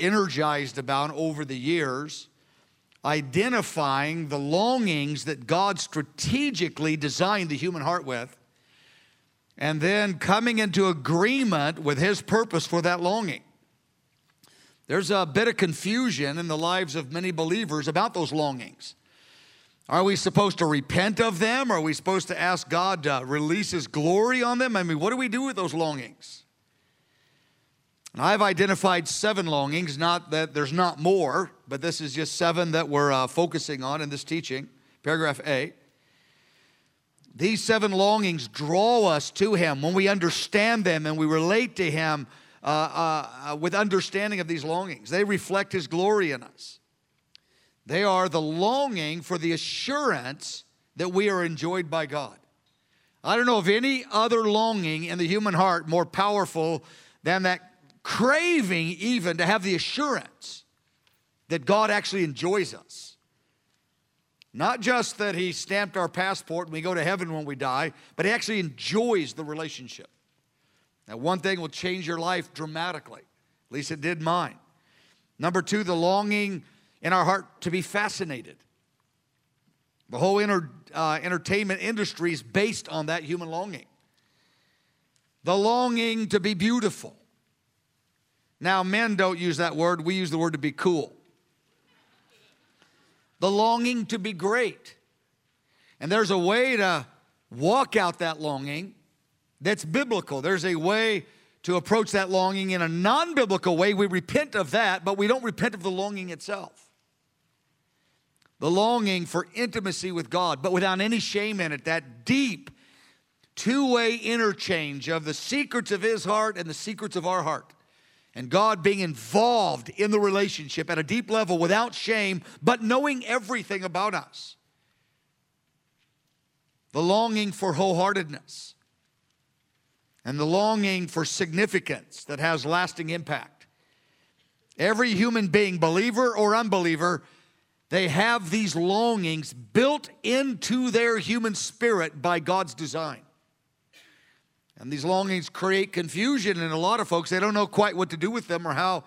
energized about over the years, identifying the longings that God strategically designed the human heart with, and then coming into agreement with His purpose for that longing. There's a bit of confusion in the lives of many believers about those longings. Are we supposed to repent of them? Are we supposed to ask God to release His glory on them? I mean, what do we do with those longings? I've identified seven longings, not that there's not more, but this is just seven that we're uh, focusing on in this teaching. Paragraph A. These seven longings draw us to Him when we understand them and we relate to Him uh, uh with understanding of these longings. They reflect His glory in us. They are the longing for the assurance that we are enjoyed by God. I don't know of any other longing in the human heart more powerful than that craving, even to have the assurance that God actually enjoys us. Not just that He stamped our passport and we go to heaven when we die, but He actually enjoys the relationship. Now, one thing will change your life dramatically, at least it did mine. Number two, the longing in our heart to be fascinated. The whole uh, entertainment industry is based on that human longing. The longing to be beautiful. Now, men don't use that word, we use the word to be cool. The longing to be great. And there's a way to walk out that longing that's biblical. There's a way to approach that longing in a non biblical way. We repent of that, but we don't repent of the longing itself the longing for intimacy with God, but without any shame in it, that deep two way interchange of the secrets of His heart and the secrets of our heart. And God being involved in the relationship at a deep level without shame, but knowing everything about us. The longing for wholeheartedness and the longing for significance that has lasting impact. Every human being, believer or unbeliever, they have these longings built into their human spirit by God's design. And these longings create confusion in a lot of folks. They don't know quite what to do with them or how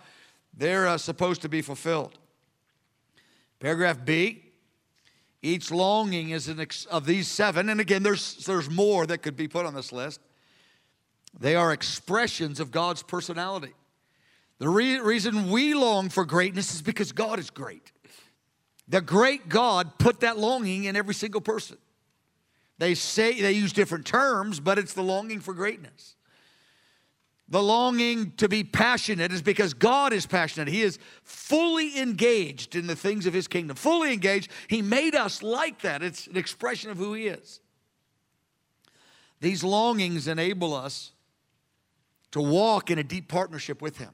they're uh, supposed to be fulfilled. Paragraph B each longing is an ex- of these seven, and again, there's, there's more that could be put on this list. They are expressions of God's personality. The re- reason we long for greatness is because God is great. The great God put that longing in every single person. They say they use different terms, but it's the longing for greatness. The longing to be passionate is because God is passionate. He is fully engaged in the things of His kingdom, fully engaged. He made us like that. It's an expression of who He is. These longings enable us to walk in a deep partnership with Him.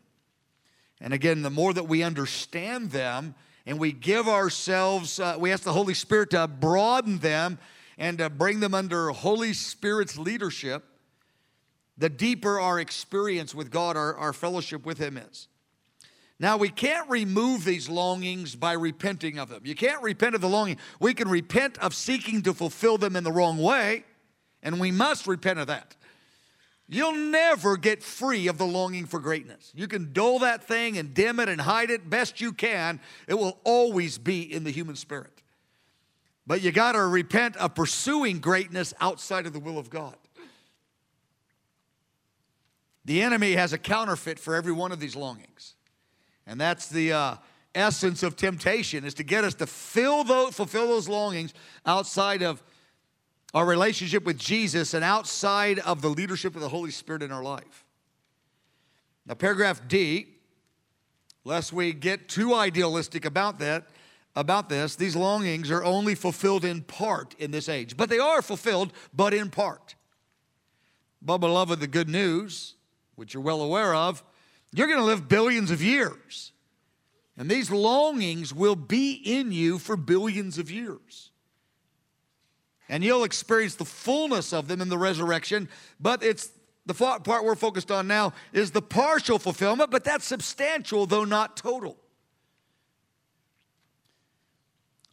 And again, the more that we understand them, and we give ourselves, uh, we ask the Holy Spirit to broaden them and to bring them under Holy Spirit's leadership, the deeper our experience with God, our, our fellowship with Him is. Now, we can't remove these longings by repenting of them. You can't repent of the longing. We can repent of seeking to fulfill them in the wrong way, and we must repent of that. You'll never get free of the longing for greatness. You can dull that thing and dim it and hide it best you can. It will always be in the human spirit. But you got to repent of pursuing greatness outside of the will of God. The enemy has a counterfeit for every one of these longings. And that's the uh, essence of temptation is to get us to fill those, fulfill those longings outside of our relationship with Jesus and outside of the leadership of the Holy Spirit in our life. Now, paragraph D, lest we get too idealistic about that, about this, these longings are only fulfilled in part in this age, but they are fulfilled, but in part. But, beloved, the good news, which you're well aware of, you're going to live billions of years. And these longings will be in you for billions of years and you'll experience the fullness of them in the resurrection. But it's the part we're focused on now is the partial fulfillment, but that's substantial, though not total.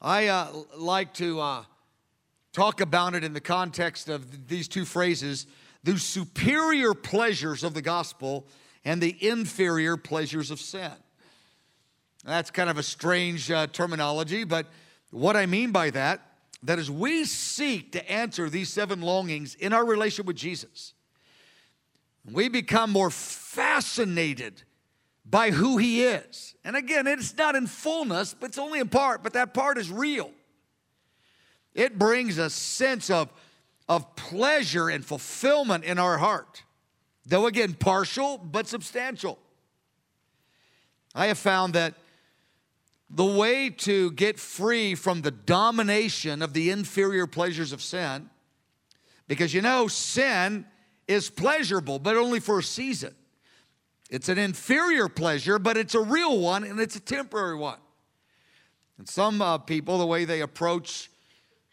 I uh, like to uh, talk about it in the context of these two phrases the superior pleasures of the gospel and the inferior pleasures of sin. That's kind of a strange uh, terminology, but what I mean by that, that is we seek to answer these seven longings in our relationship with Jesus. We become more fascinated by who he is. And again, it's not in fullness, but it's only in part, but that part is real. It brings a sense of, of pleasure and fulfillment in our heart, though again, partial but substantial. I have found that the way to get free from the domination of the inferior pleasures of sin, because you know, sin is pleasurable, but only for a season. It's an inferior pleasure, but it's a real one and it's a temporary one. And some uh, people, the way they approach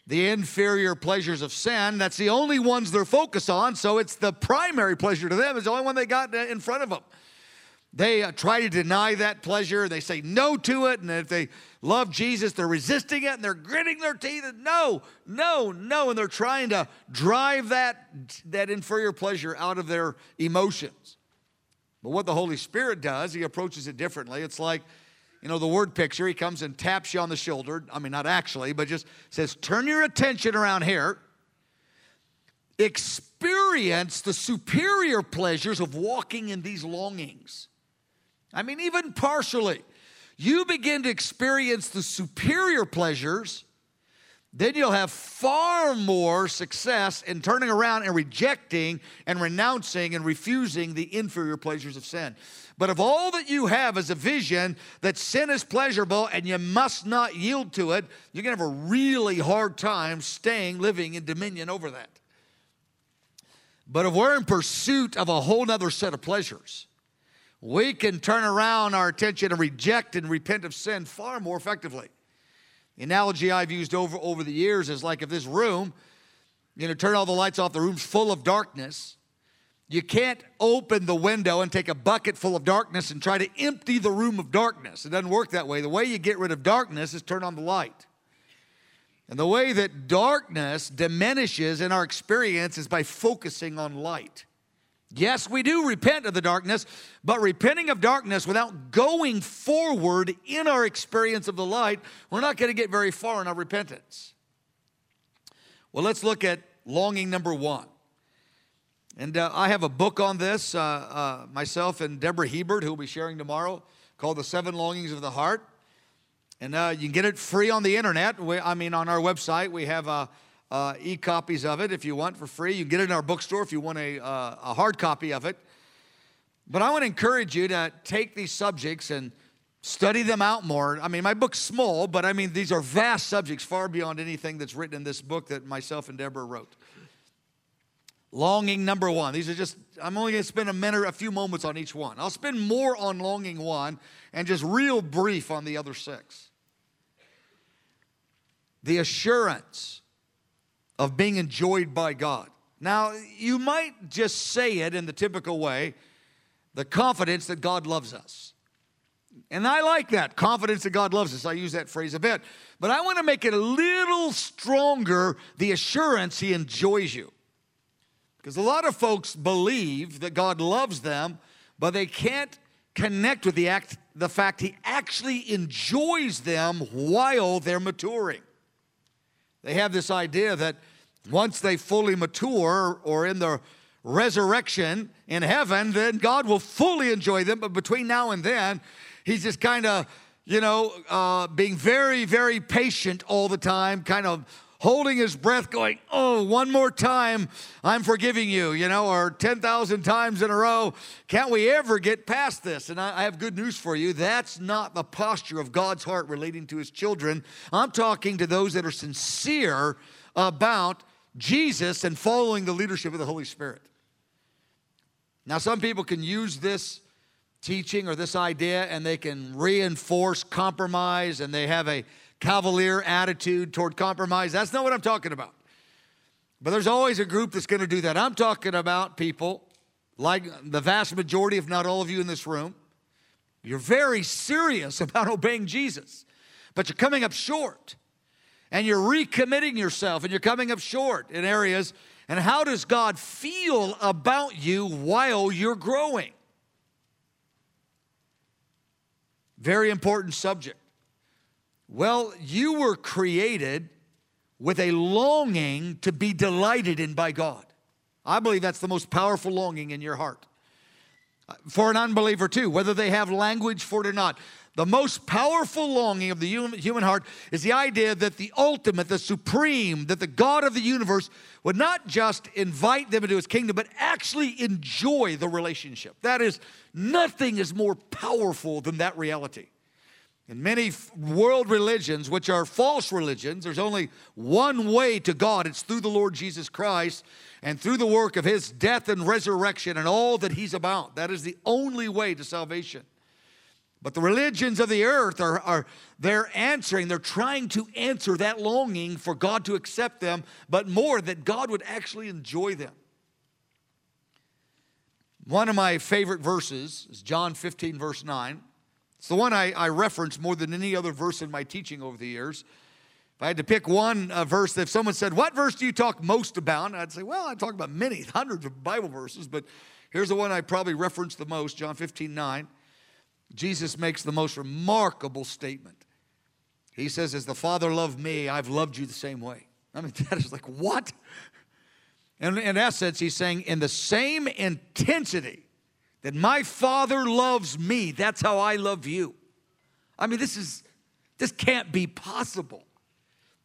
the inferior pleasures of sin, that's the only ones they're focused on. So it's the primary pleasure to them, it's the only one they got in front of them. They uh, try to deny that pleasure. They say no to it. And if they love Jesus, they're resisting it and they're gritting their teeth. And no, no, no. And they're trying to drive that, that inferior pleasure out of their emotions. But what the Holy Spirit does, He approaches it differently. It's like, you know, the word picture. He comes and taps you on the shoulder. I mean, not actually, but just says, turn your attention around here. Experience the superior pleasures of walking in these longings. I mean, even partially, you begin to experience the superior pleasures, then you'll have far more success in turning around and rejecting and renouncing and refusing the inferior pleasures of sin. But if all that you have is a vision that sin is pleasurable and you must not yield to it, you're gonna have a really hard time staying living in dominion over that. But if we're in pursuit of a whole other set of pleasures, we can turn around our attention and reject and repent of sin far more effectively. The analogy I've used over, over the years is like if this room, you know, turn all the lights off, the room's full of darkness. You can't open the window and take a bucket full of darkness and try to empty the room of darkness. It doesn't work that way. The way you get rid of darkness is turn on the light. And the way that darkness diminishes in our experience is by focusing on light. Yes, we do repent of the darkness, but repenting of darkness without going forward in our experience of the light, we're not going to get very far in our repentance. Well, let's look at longing number one. And uh, I have a book on this, uh, uh, myself and Deborah Hiebert, who will be sharing tomorrow, called The Seven Longings of the Heart. And uh, you can get it free on the internet. We, I mean, on our website, we have a uh, e copies of it if you want for free. You can get it in our bookstore if you want a, uh, a hard copy of it. But I want to encourage you to take these subjects and study them out more. I mean, my book's small, but I mean, these are vast subjects, far beyond anything that's written in this book that myself and Deborah wrote. Longing number one. These are just, I'm only going to spend a minute, a few moments on each one. I'll spend more on longing one and just real brief on the other six. The assurance of being enjoyed by God. Now, you might just say it in the typical way the confidence that God loves us. And I like that confidence that God loves us. I use that phrase a bit. But I want to make it a little stronger the assurance He enjoys you. Because a lot of folks believe that God loves them, but they can't connect with the, act, the fact He actually enjoys them while they're maturing. They have this idea that once they fully mature or in the resurrection in heaven, then God will fully enjoy them. But between now and then, He's just kind of, you know, uh, being very, very patient all the time, kind of holding his breath, going, Oh, one more time, I'm forgiving you, you know, or 10,000 times in a row. Can't we ever get past this? And I, I have good news for you. That's not the posture of God's heart relating to his children. I'm talking to those that are sincere about Jesus and following the leadership of the Holy Spirit. Now, some people can use this teaching or this idea and they can reinforce compromise and they have a cavalier attitude toward compromise. That's not what I'm talking about. But there's always a group that's going to do that. I'm talking about people like the vast majority, if not all of you in this room. You're very serious about obeying Jesus, but you're coming up short and you're recommitting yourself and you're coming up short in areas. And how does God feel about you while you're growing? Very important subject. Well, you were created with a longing to be delighted in by God. I believe that's the most powerful longing in your heart. For an unbeliever, too, whether they have language for it or not. The most powerful longing of the human heart is the idea that the ultimate, the supreme, that the God of the universe would not just invite them into his kingdom, but actually enjoy the relationship. That is, nothing is more powerful than that reality. In many world religions, which are false religions, there's only one way to God. It's through the Lord Jesus Christ and through the work of his death and resurrection and all that he's about. That is the only way to salvation. But the religions of the earth are, are they're answering, they're trying to answer that longing for God to accept them, but more that God would actually enjoy them. One of my favorite verses is John 15, verse 9. It's the one I, I reference more than any other verse in my teaching over the years. If I had to pick one uh, verse, if someone said, What verse do you talk most about? I'd say, Well, I talk about many, hundreds of Bible verses, but here's the one I probably reference the most John 15, 9. Jesus makes the most remarkable statement. He says, As the Father loved me, I've loved you the same way. I mean, that is like, what? And in essence, he's saying, in the same intensity that my Father loves me, that's how I love you. I mean, this is, this can't be possible.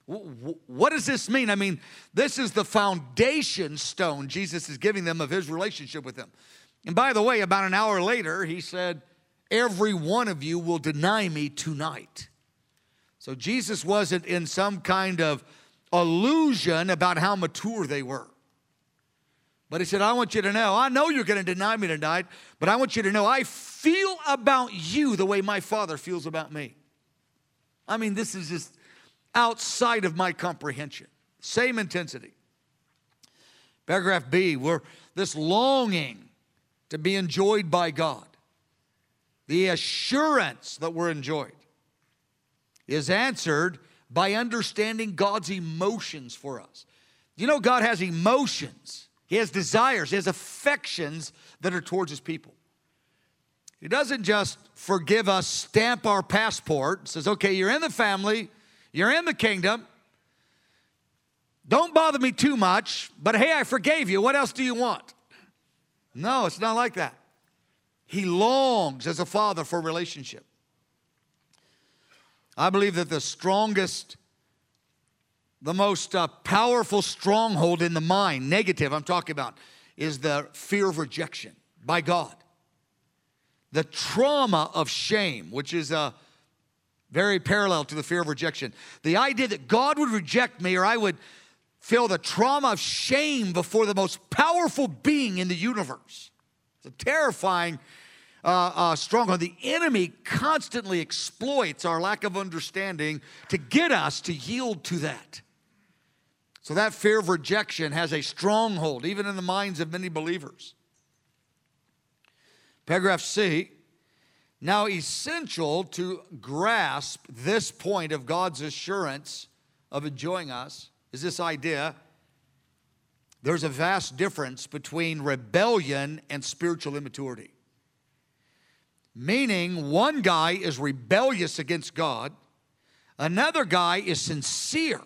What does this mean? I mean, this is the foundation stone Jesus is giving them of his relationship with them. And by the way, about an hour later, he said, Every one of you will deny me tonight. So Jesus wasn't in some kind of illusion about how mature they were. But he said, I want you to know, I know you're going to deny me tonight, but I want you to know I feel about you the way my father feels about me. I mean, this is just outside of my comprehension. Same intensity. Paragraph B, where this longing to be enjoyed by God, the assurance that we're enjoyed, is answered by understanding God's emotions for us. You know, God has emotions. He has desires, he has affections that are towards his people. He doesn't just forgive us, stamp our passport, says, okay, you're in the family, you're in the kingdom. Don't bother me too much, but hey, I forgave you. What else do you want? No, it's not like that. He longs as a father for relationship. I believe that the strongest the most uh, powerful stronghold in the mind, negative I'm talking about, is the fear of rejection by God. The trauma of shame, which is uh, very parallel to the fear of rejection. The idea that God would reject me or I would feel the trauma of shame before the most powerful being in the universe. A terrifying uh, uh, stronghold. The enemy constantly exploits our lack of understanding to get us to yield to that. So that fear of rejection has a stronghold, even in the minds of many believers. Paragraph C. Now, essential to grasp this point of God's assurance of enjoying us is this idea there's a vast difference between rebellion and spiritual immaturity. Meaning, one guy is rebellious against God, another guy is sincere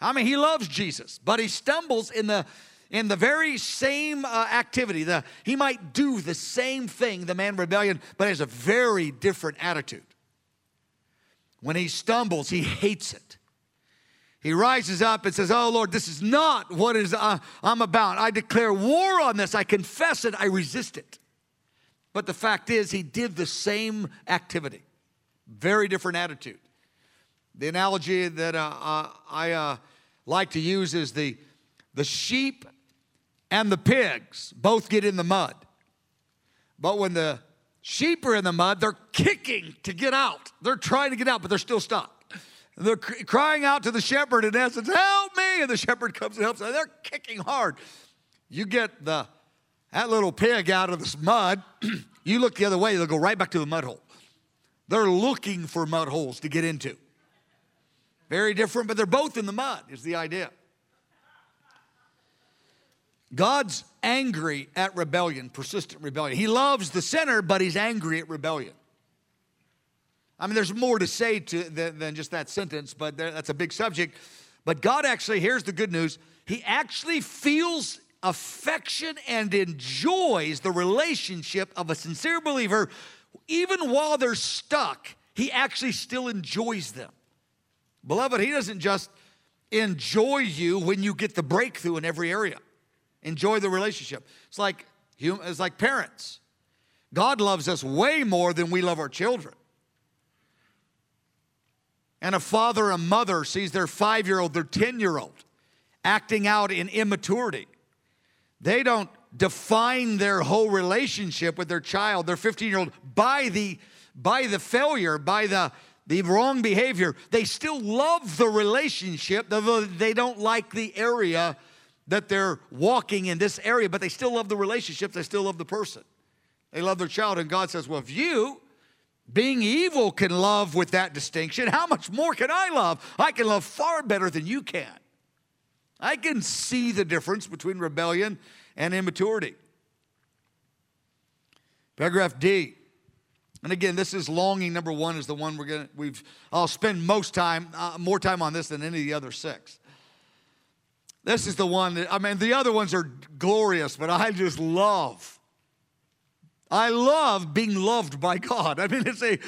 I mean, he loves Jesus, but he stumbles in the in the very same uh, activity. The, he might do the same thing, the man rebellion, but has a very different attitude. When he stumbles, he hates it. He rises up and says, Oh Lord, this is not what is uh, I'm about. I declare war on this. I confess it. I resist it. But the fact is, he did the same activity, very different attitude. The analogy that uh, uh, I uh, like to use is the, the sheep and the pigs both get in the mud. But when the sheep are in the mud, they're kicking to get out. They're trying to get out, but they're still stuck. They're crying out to the shepherd in essence, help me. And the shepherd comes and helps them. They're kicking hard. You get the that little pig out of this mud, you look the other way, they'll go right back to the mud hole. They're looking for mud holes to get into. Very different, but they're both in the mud, is the idea. God's angry at rebellion, persistent rebellion. He loves the sinner, but he's angry at rebellion. I mean, there's more to say to, than, than just that sentence, but that's a big subject. But God actually, here's the good news He actually feels affection and enjoys the relationship of a sincere believer, even while they're stuck, He actually still enjoys them. Beloved, He doesn't just enjoy you when you get the breakthrough in every area. Enjoy the relationship. It's like it's like parents. God loves us way more than we love our children. And a father and mother sees their five year old, their 10 year old acting out in immaturity. They don't define their whole relationship with their child, their 15 year old, by the, by the failure, by the, the wrong behavior. They still love the relationship, though they don't like the area that they're walking in this area, but they still love the relationship, they still love the person. They love their child. And God says, Well, if you, being evil, can love with that distinction, how much more can I love? I can love far better than you can. I can see the difference between rebellion and immaturity. Paragraph D. And again, this is longing number one is the one we're gonna we've I'll spend most time uh, more time on this than any of the other six. This is the one that I mean the other ones are glorious, but I just love. I love being loved by God. I mean, it's a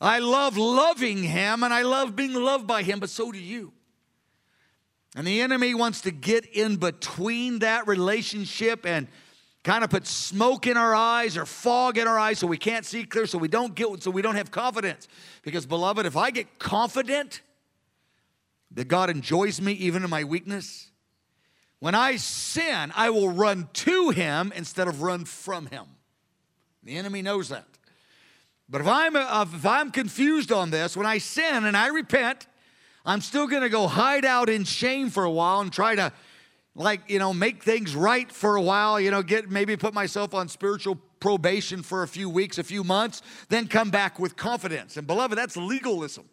I love loving him and I love being loved by him, but so do you. And the enemy wants to get in between that relationship and kind of put smoke in our eyes or fog in our eyes so we can't see clear, so we don't get so we don't have confidence. Because beloved, if I get confident that God enjoys me even in my weakness, when I sin, I will run to him instead of run from him. The enemy knows that. But if I'm uh, if I'm confused on this, when I sin and I repent, I'm still going to go hide out in shame for a while and try to, like, you know, make things right for a while, you know, get maybe put myself on spiritual probation for a few weeks, a few months, then come back with confidence. And beloved, that's legalism.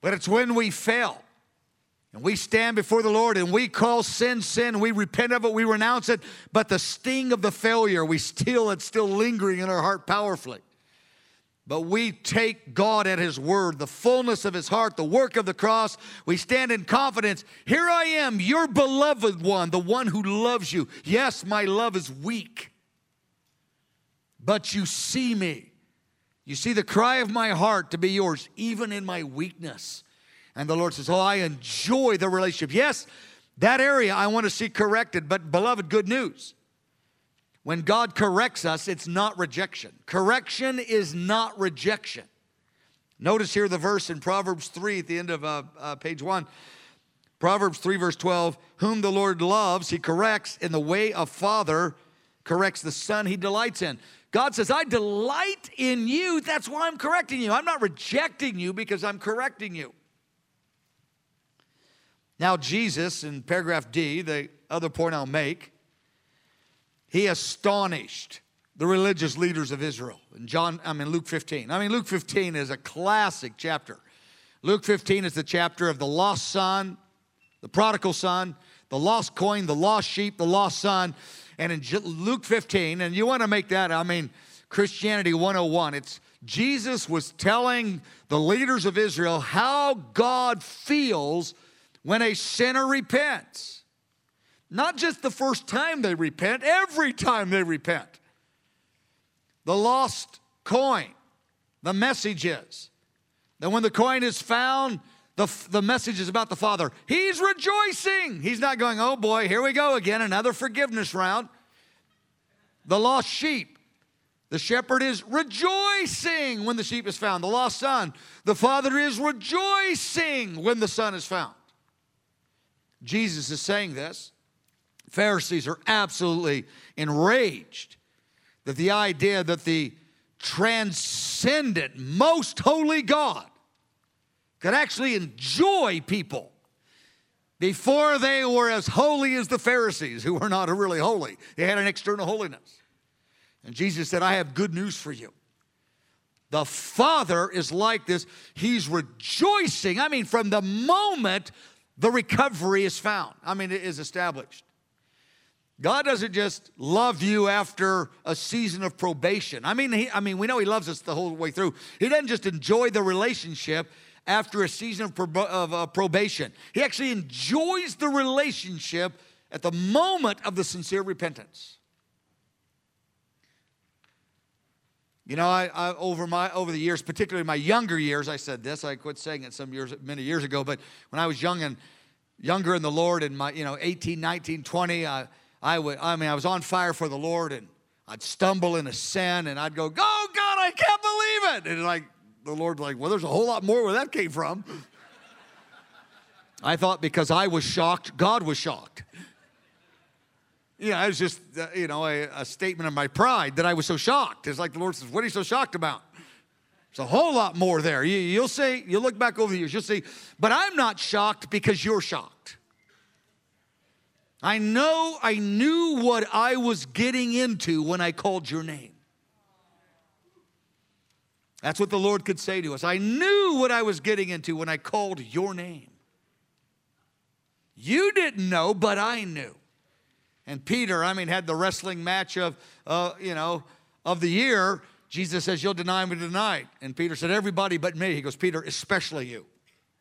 But it's when we fail and we stand before the Lord and we call sin sin, we repent of it, we renounce it, but the sting of the failure, we still, it's still lingering in our heart powerfully. But we take God at His word, the fullness of His heart, the work of the cross. We stand in confidence. Here I am, your beloved one, the one who loves you. Yes, my love is weak, but you see me. You see the cry of my heart to be yours, even in my weakness. And the Lord says, Oh, I enjoy the relationship. Yes, that area I want to see corrected, but beloved, good news. When God corrects us, it's not rejection. Correction is not rejection. Notice here the verse in Proverbs 3 at the end of uh, uh, page 1. Proverbs 3, verse 12 Whom the Lord loves, he corrects in the way of father, corrects the son he delights in. God says, I delight in you. That's why I'm correcting you. I'm not rejecting you because I'm correcting you. Now, Jesus, in paragraph D, the other point I'll make, he astonished the religious leaders of Israel. In John, I mean Luke 15. I mean Luke 15 is a classic chapter. Luke 15 is the chapter of the lost son, the prodigal son, the lost coin, the lost sheep, the lost son. And in Luke 15, and you want to make that, I mean, Christianity 101, it's Jesus was telling the leaders of Israel how God feels when a sinner repents. Not just the first time they repent, every time they repent. The lost coin, the message is that when the coin is found, the, the message is about the Father. He's rejoicing. He's not going, oh boy, here we go again, another forgiveness round. The lost sheep, the shepherd is rejoicing when the sheep is found. The lost son, the father is rejoicing when the son is found. Jesus is saying this Pharisees are absolutely enraged that the idea that the transcendent, most holy God could actually enjoy people before they were as holy as the Pharisees, who were not really holy. They had an external holiness. And Jesus said, I have good news for you. The Father is like this. He's rejoicing. I mean, from the moment the recovery is found, I mean, it is established. God doesn't just love you after a season of probation. I mean, he, I mean, we know He loves us the whole way through. He doesn't just enjoy the relationship after a season of, prob- of uh, probation. He actually enjoys the relationship at the moment of the sincere repentance. You know, I, I, over my over the years, particularly my younger years, I said this. I quit saying it some years, many years ago. But when I was young and younger in the Lord, in my you know 18, 19, 20, I, I would. I mean, I was on fire for the Lord, and I'd stumble into sin, and I'd go, "Oh God, I can't believe it!" And like the Lord, like, well, there's a whole lot more where that came from. I thought because I was shocked, God was shocked. You know, it was just, uh, you know, a, a, statement of my pride that I was so shocked. It's like the Lord says, What are you so shocked about? There's a whole lot more there. You, you'll see, you'll look back over the years, you'll see, but I'm not shocked because you're shocked. I know I knew what I was getting into when I called your name. That's what the Lord could say to us. I knew what I was getting into when I called your name. You didn't know, but I knew. And Peter, I mean, had the wrestling match of, uh, you know, of the year. Jesus says, You'll deny me tonight. And Peter said, Everybody but me. He goes, Peter, especially you.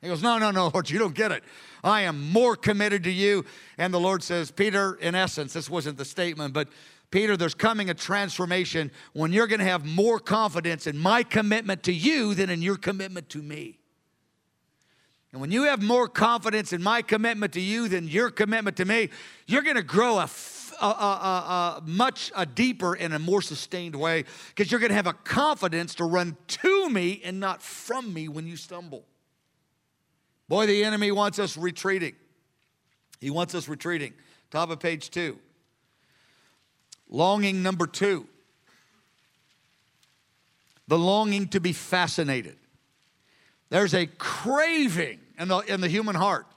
He goes, No, no, no, Lord, you don't get it. I am more committed to you. And the Lord says, Peter, in essence, this wasn't the statement, but Peter, there's coming a transformation when you're going to have more confidence in my commitment to you than in your commitment to me. And when you have more confidence in my commitment to you than your commitment to me, you're going to grow a, much a deeper and a more sustained way because you're going to have a confidence to run to me and not from me when you stumble. Boy, the enemy wants us retreating. He wants us retreating. Top of page two. Longing number two the longing to be fascinated. There's a craving in the, in the human heart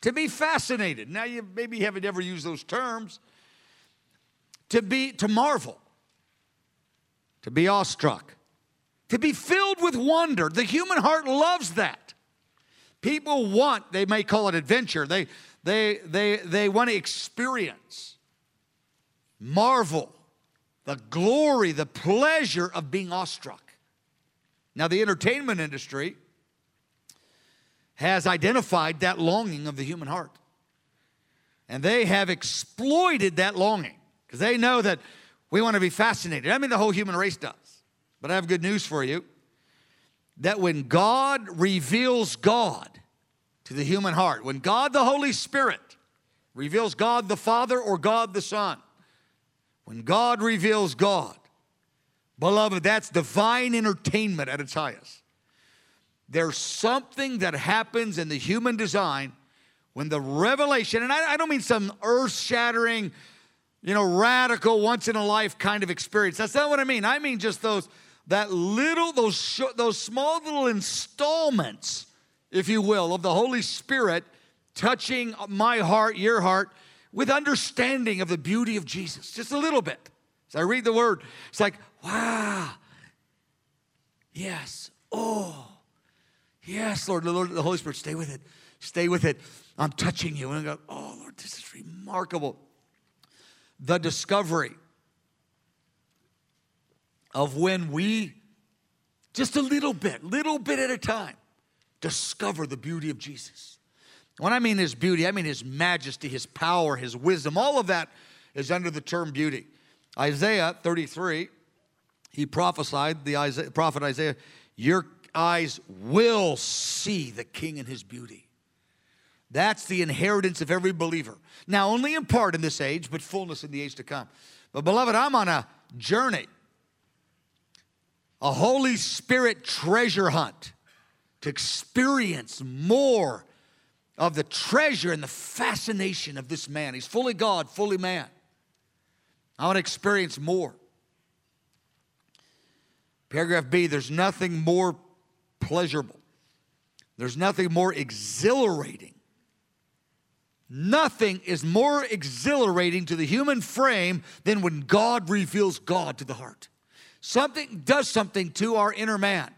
to be fascinated. Now, you maybe haven't ever used those terms. To be, to marvel, to be awestruck, to be filled with wonder. The human heart loves that. People want, they may call it adventure, they, they, they, they want to experience marvel, the glory, the pleasure of being awestruck. Now, the entertainment industry has identified that longing of the human heart. And they have exploited that longing because they know that we want to be fascinated. I mean, the whole human race does. But I have good news for you that when God reveals God to the human heart, when God the Holy Spirit reveals God the Father or God the Son, when God reveals God, beloved, that's divine entertainment at its highest. There's something that happens in the human design when the revelation, and I, I don't mean some earth shattering, you know, radical, once in a life kind of experience. That's not what I mean. I mean just those, that little, those, sh- those small little installments, if you will, of the Holy Spirit touching my heart, your heart, with understanding of the beauty of Jesus, just a little bit. As I read the word, it's like, wow, yes, oh, yes, Lord, the Lord, the Holy Spirit, stay with it, stay with it. I'm touching you. And I go, oh, Lord, this is remarkable. The discovery of when we, just a little bit, little bit at a time, discover the beauty of Jesus. When I mean his beauty, I mean his majesty, his power, his wisdom. All of that is under the term beauty. Isaiah 33, he prophesied, the Isaiah, prophet Isaiah, your eyes will see the king in his beauty. That's the inheritance of every believer. Now, only in part in this age, but fullness in the age to come. But, beloved, I'm on a journey, a Holy Spirit treasure hunt to experience more of the treasure and the fascination of this man. He's fully God, fully man. I want to experience more. Paragraph B there's nothing more pleasurable, there's nothing more exhilarating. Nothing is more exhilarating to the human frame than when God reveals God to the heart. Something does something to our inner man.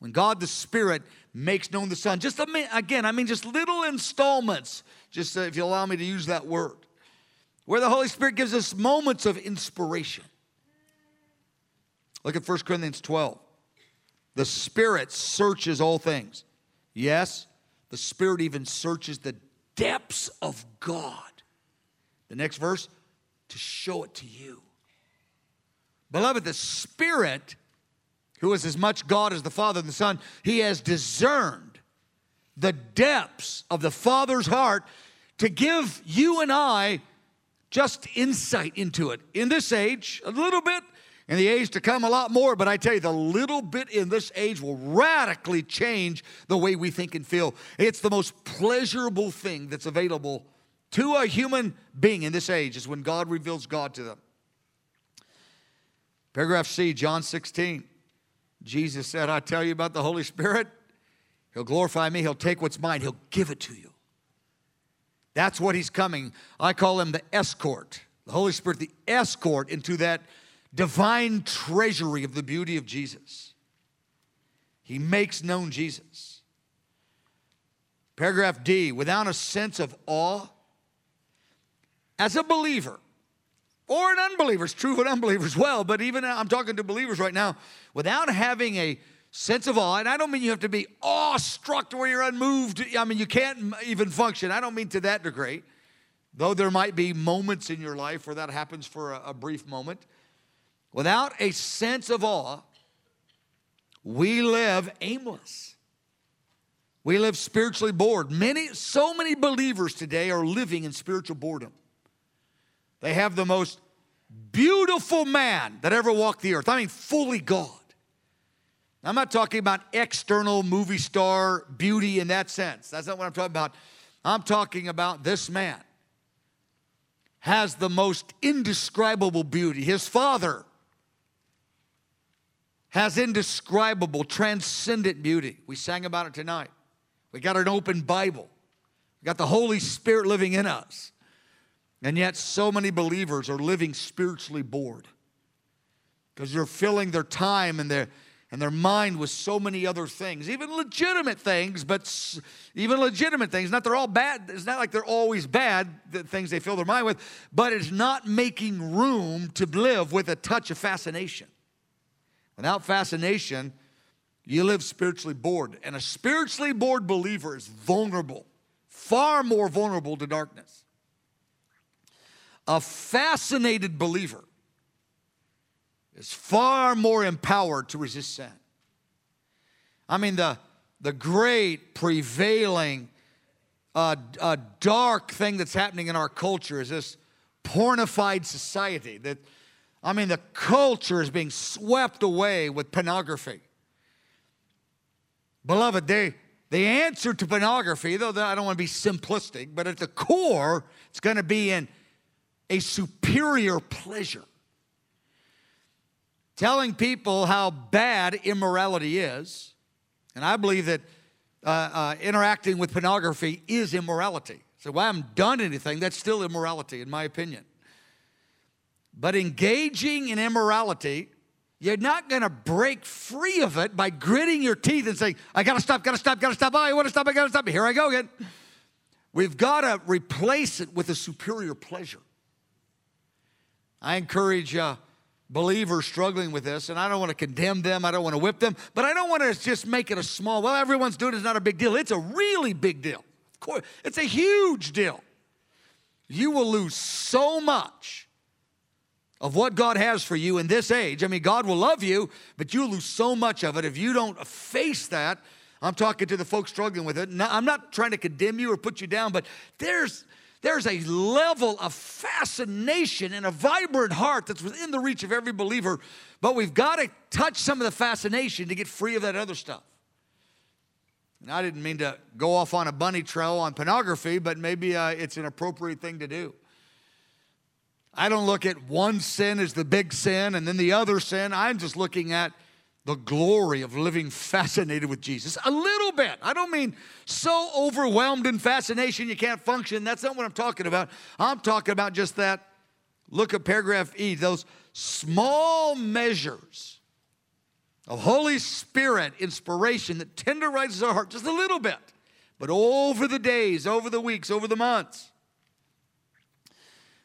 When God the Spirit makes known the Son. Just again, I mean, just little installments, just uh, if you allow me to use that word. where the Holy Spirit gives us moments of inspiration. Look at 1 Corinthians 12. The Spirit searches all things. Yes, the Spirit even searches the depths of God. The next verse, to show it to you. Beloved, the Spirit, who is as much God as the Father and the Son, He has discerned the depths of the Father's heart to give you and I just insight into it. In this age, a little bit, in the age to come, a lot more, but I tell you, the little bit in this age will radically change the way we think and feel. It's the most pleasurable thing that's available to a human being in this age, is when God reveals God to them. Paragraph C, John 16. Jesus said, I tell you about the Holy Spirit. He'll glorify me. He'll take what's mine. He'll give it to you. That's what he's coming. I call him the escort. The Holy Spirit, the escort into that divine treasury of the beauty of Jesus. He makes known Jesus. Paragraph D, without a sense of awe, as a believer, or an unbeliever. It's true of an unbeliever as well, but even I'm talking to believers right now, without having a sense of awe, and I don't mean you have to be awestruck to where you're unmoved. I mean, you can't even function. I don't mean to that degree, though there might be moments in your life where that happens for a, a brief moment. Without a sense of awe, we live aimless. We live spiritually bored. Many, so many believers today are living in spiritual boredom. They have the most beautiful man that ever walked the earth. I mean, fully God. I'm not talking about external movie star beauty in that sense. That's not what I'm talking about. I'm talking about this man has the most indescribable beauty. His father has indescribable, transcendent beauty. We sang about it tonight. We got an open Bible. We got the Holy Spirit living in us. And yet, so many believers are living spiritually bored because they're filling their time and their, and their mind with so many other things, even legitimate things, but even legitimate things. Not they're all bad. It's not like they're always bad, the things they fill their mind with, but it's not making room to live with a touch of fascination. Without fascination, you live spiritually bored. And a spiritually bored believer is vulnerable, far more vulnerable to darkness. A fascinated believer is far more empowered to resist sin. I mean, the, the great prevailing uh, uh, dark thing that's happening in our culture is this pornified society that I mean, the culture is being swept away with pornography. Beloved, they, the answer to pornography, though I don't want to be simplistic, but at the core, it's going to be in a superior pleasure. Telling people how bad immorality is, and I believe that uh, uh, interacting with pornography is immorality. So, well, I haven't done anything, that's still immorality, in my opinion. But engaging in immorality, you're not going to break free of it by gritting your teeth and saying, I got to stop, got to stop, got to stop. Oh, I want to stop, I got to stop. Here I go again. We've got to replace it with a superior pleasure. I encourage uh, believers struggling with this, and I don't want to condemn them, I don't want to whip them, but I don't want to just make it a small, well, everyone's doing it, it's not a big deal. It's a really big deal. Of course, it's a huge deal. You will lose so much of what God has for you in this age. I mean, God will love you, but you'll lose so much of it if you don't face that. I'm talking to the folks struggling with it. Now, I'm not trying to condemn you or put you down, but there's there's a level of fascination and a vibrant heart that's within the reach of every believer, but we've got to touch some of the fascination to get free of that other stuff. And I didn't mean to go off on a bunny trail on pornography, but maybe uh, it's an appropriate thing to do. I don't look at one sin as the big sin and then the other sin. I'm just looking at the glory of living fascinated with Jesus. A little bit. I don't mean so overwhelmed in fascination you can't function. That's not what I'm talking about. I'm talking about just that. Look at paragraph E, those small measures of Holy Spirit inspiration that tenderizes our heart just a little bit. But over the days, over the weeks, over the months,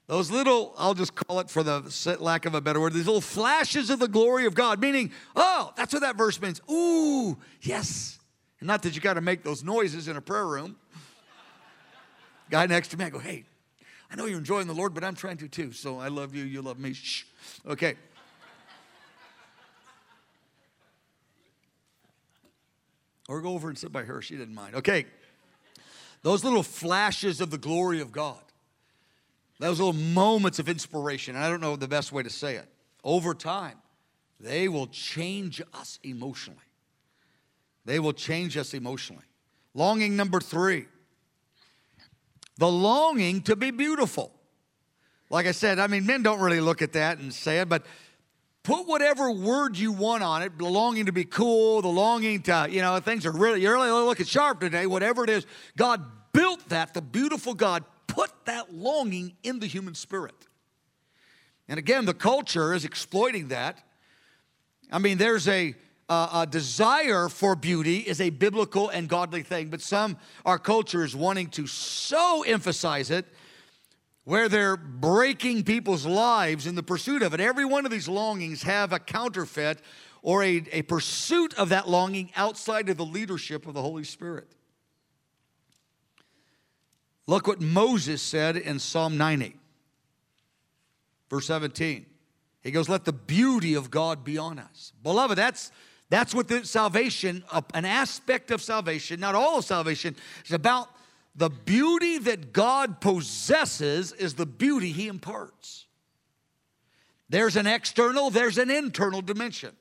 Those little, I'll just call it for the lack of a better word, these little flashes of the glory of God, meaning, oh, that's what that verse means. Ooh, yes. And not that you got to make those noises in a prayer room. Guy next to me, I go, hey, I know you're enjoying the Lord, but I'm trying to too. So I love you, you love me. Shh. Okay. Or go over and sit by her. She didn't mind. Okay. Those little flashes of the glory of God, those little moments of inspiration, and I don't know the best way to say it, over time, they will change us emotionally. They will change us emotionally. Longing number three the longing to be beautiful. Like I said, I mean, men don't really look at that and say it, but put whatever word you want on it the longing to be cool, the longing to, you know, things are really, you're really looking sharp today, whatever it is. God built that, the beautiful God put that longing in the human spirit. And again, the culture is exploiting that. I mean, there's a, a desire for beauty is a biblical and godly thing, but some, our culture is wanting to so emphasize it where they're breaking people's lives in the pursuit of it. Every one of these longings have a counterfeit or a, a pursuit of that longing outside of the leadership of the Holy Spirit. Look what Moses said in Psalm 90, verse 17. He goes, Let the beauty of God be on us. Beloved, that's that's what the salvation, an aspect of salvation, not all of salvation, is about the beauty that God possesses is the beauty he imparts. There's an external, there's an internal dimension.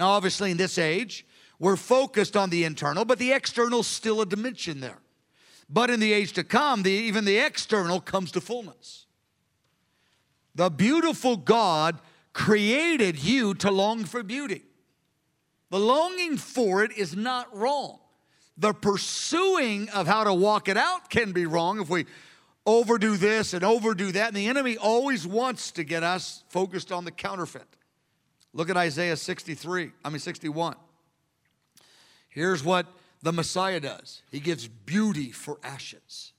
Now, obviously, in this age, we're focused on the internal, but the external is still a dimension there. But in the age to come, the, even the external comes to fullness. The beautiful God created you to long for beauty. The longing for it is not wrong. The pursuing of how to walk it out can be wrong if we overdo this and overdo that. And the enemy always wants to get us focused on the counterfeit. Look at Isaiah 63, I mean 61. Here's what the Messiah does He gives beauty for ashes.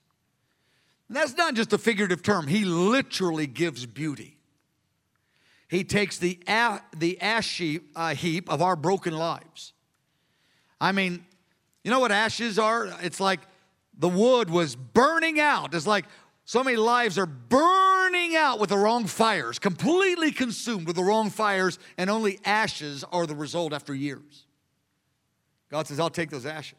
And that's not just a figurative term, He literally gives beauty. He takes the, the ash heap, uh, heap of our broken lives. I mean, you know what ashes are? It's like the wood was burning out. It's like so many lives are burning out with the wrong fires, completely consumed with the wrong fires, and only ashes are the result after years. God says, I'll take those ashes.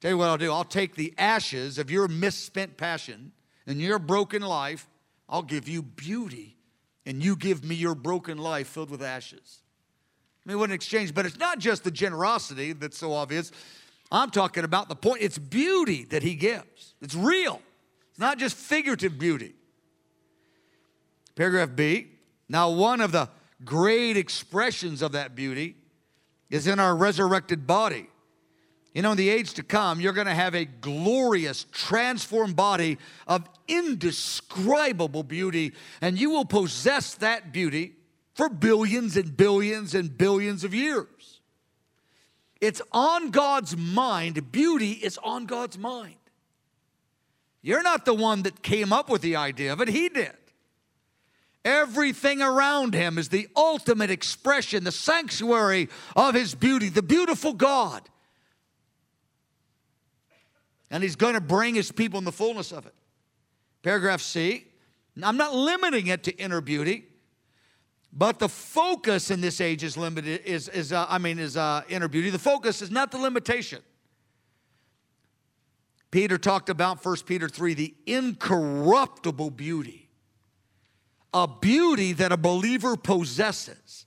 Tell you what I'll do. I'll take the ashes of your misspent passion and your broken life. I'll give you beauty and you give me your broken life filled with ashes. I mean, what an exchange, but it's not just the generosity that's so obvious. I'm talking about the point, it's beauty that he gives. It's real, it's not just figurative beauty. Paragraph B. Now, one of the great expressions of that beauty is in our resurrected body. You know, in the age to come, you're going to have a glorious, transformed body of indescribable beauty, and you will possess that beauty for billions and billions and billions of years. It's on God's mind. Beauty is on God's mind. You're not the one that came up with the idea of it, He did. Everything around Him is the ultimate expression, the sanctuary of His beauty, the beautiful God and he's going to bring his people in the fullness of it. Paragraph C, I'm not limiting it to inner beauty, but the focus in this age is limited, is, is uh, I mean, is uh, inner beauty. The focus is not the limitation. Peter talked about 1 Peter 3, the incorruptible beauty. A beauty that a believer possesses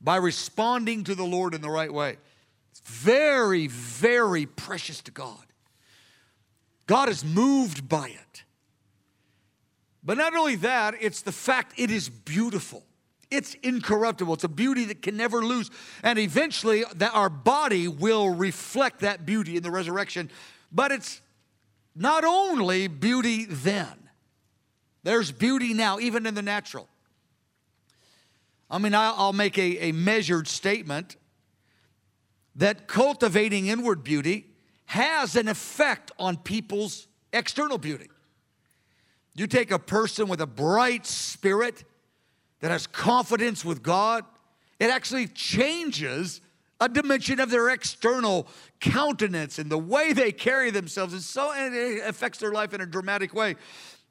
by responding to the Lord in the right way. It's very, very precious to God. God is moved by it. But not only that, it's the fact it is beautiful. It's incorruptible. It's a beauty that can never lose. And eventually that our body will reflect that beauty in the resurrection. But it's not only beauty then. There's beauty now, even in the natural. I mean, I'll make a, a measured statement that cultivating inward beauty has an effect on people's external beauty. You take a person with a bright spirit that has confidence with God, it actually changes a dimension of their external countenance and the way they carry themselves. And so and it affects their life in a dramatic way.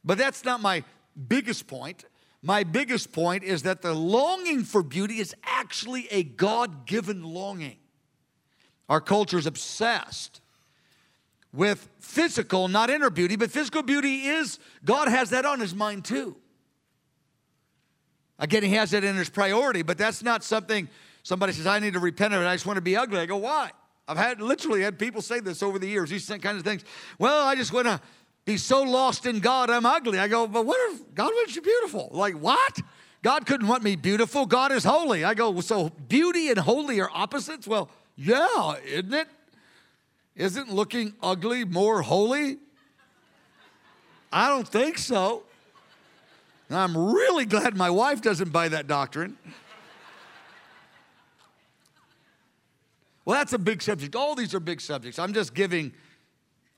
But that's not my biggest point. My biggest point is that the longing for beauty is actually a God given longing. Our culture is obsessed with physical, not inner beauty, but physical beauty is, God has that on his mind too. Again, he has it in his priority, but that's not something somebody says, I need to repent of it. I just want to be ugly. I go, why? I've had literally had people say this over the years, these kinds of things. Well, I just want to be so lost in God, I'm ugly. I go, but what if God wants you beautiful? Like, what? God couldn't want me beautiful. God is holy. I go, so beauty and holy are opposites? Well, yeah, isn't it? Isn't looking ugly more holy? I don't think so. I'm really glad my wife doesn't buy that doctrine. Well, that's a big subject. All these are big subjects. I'm just giving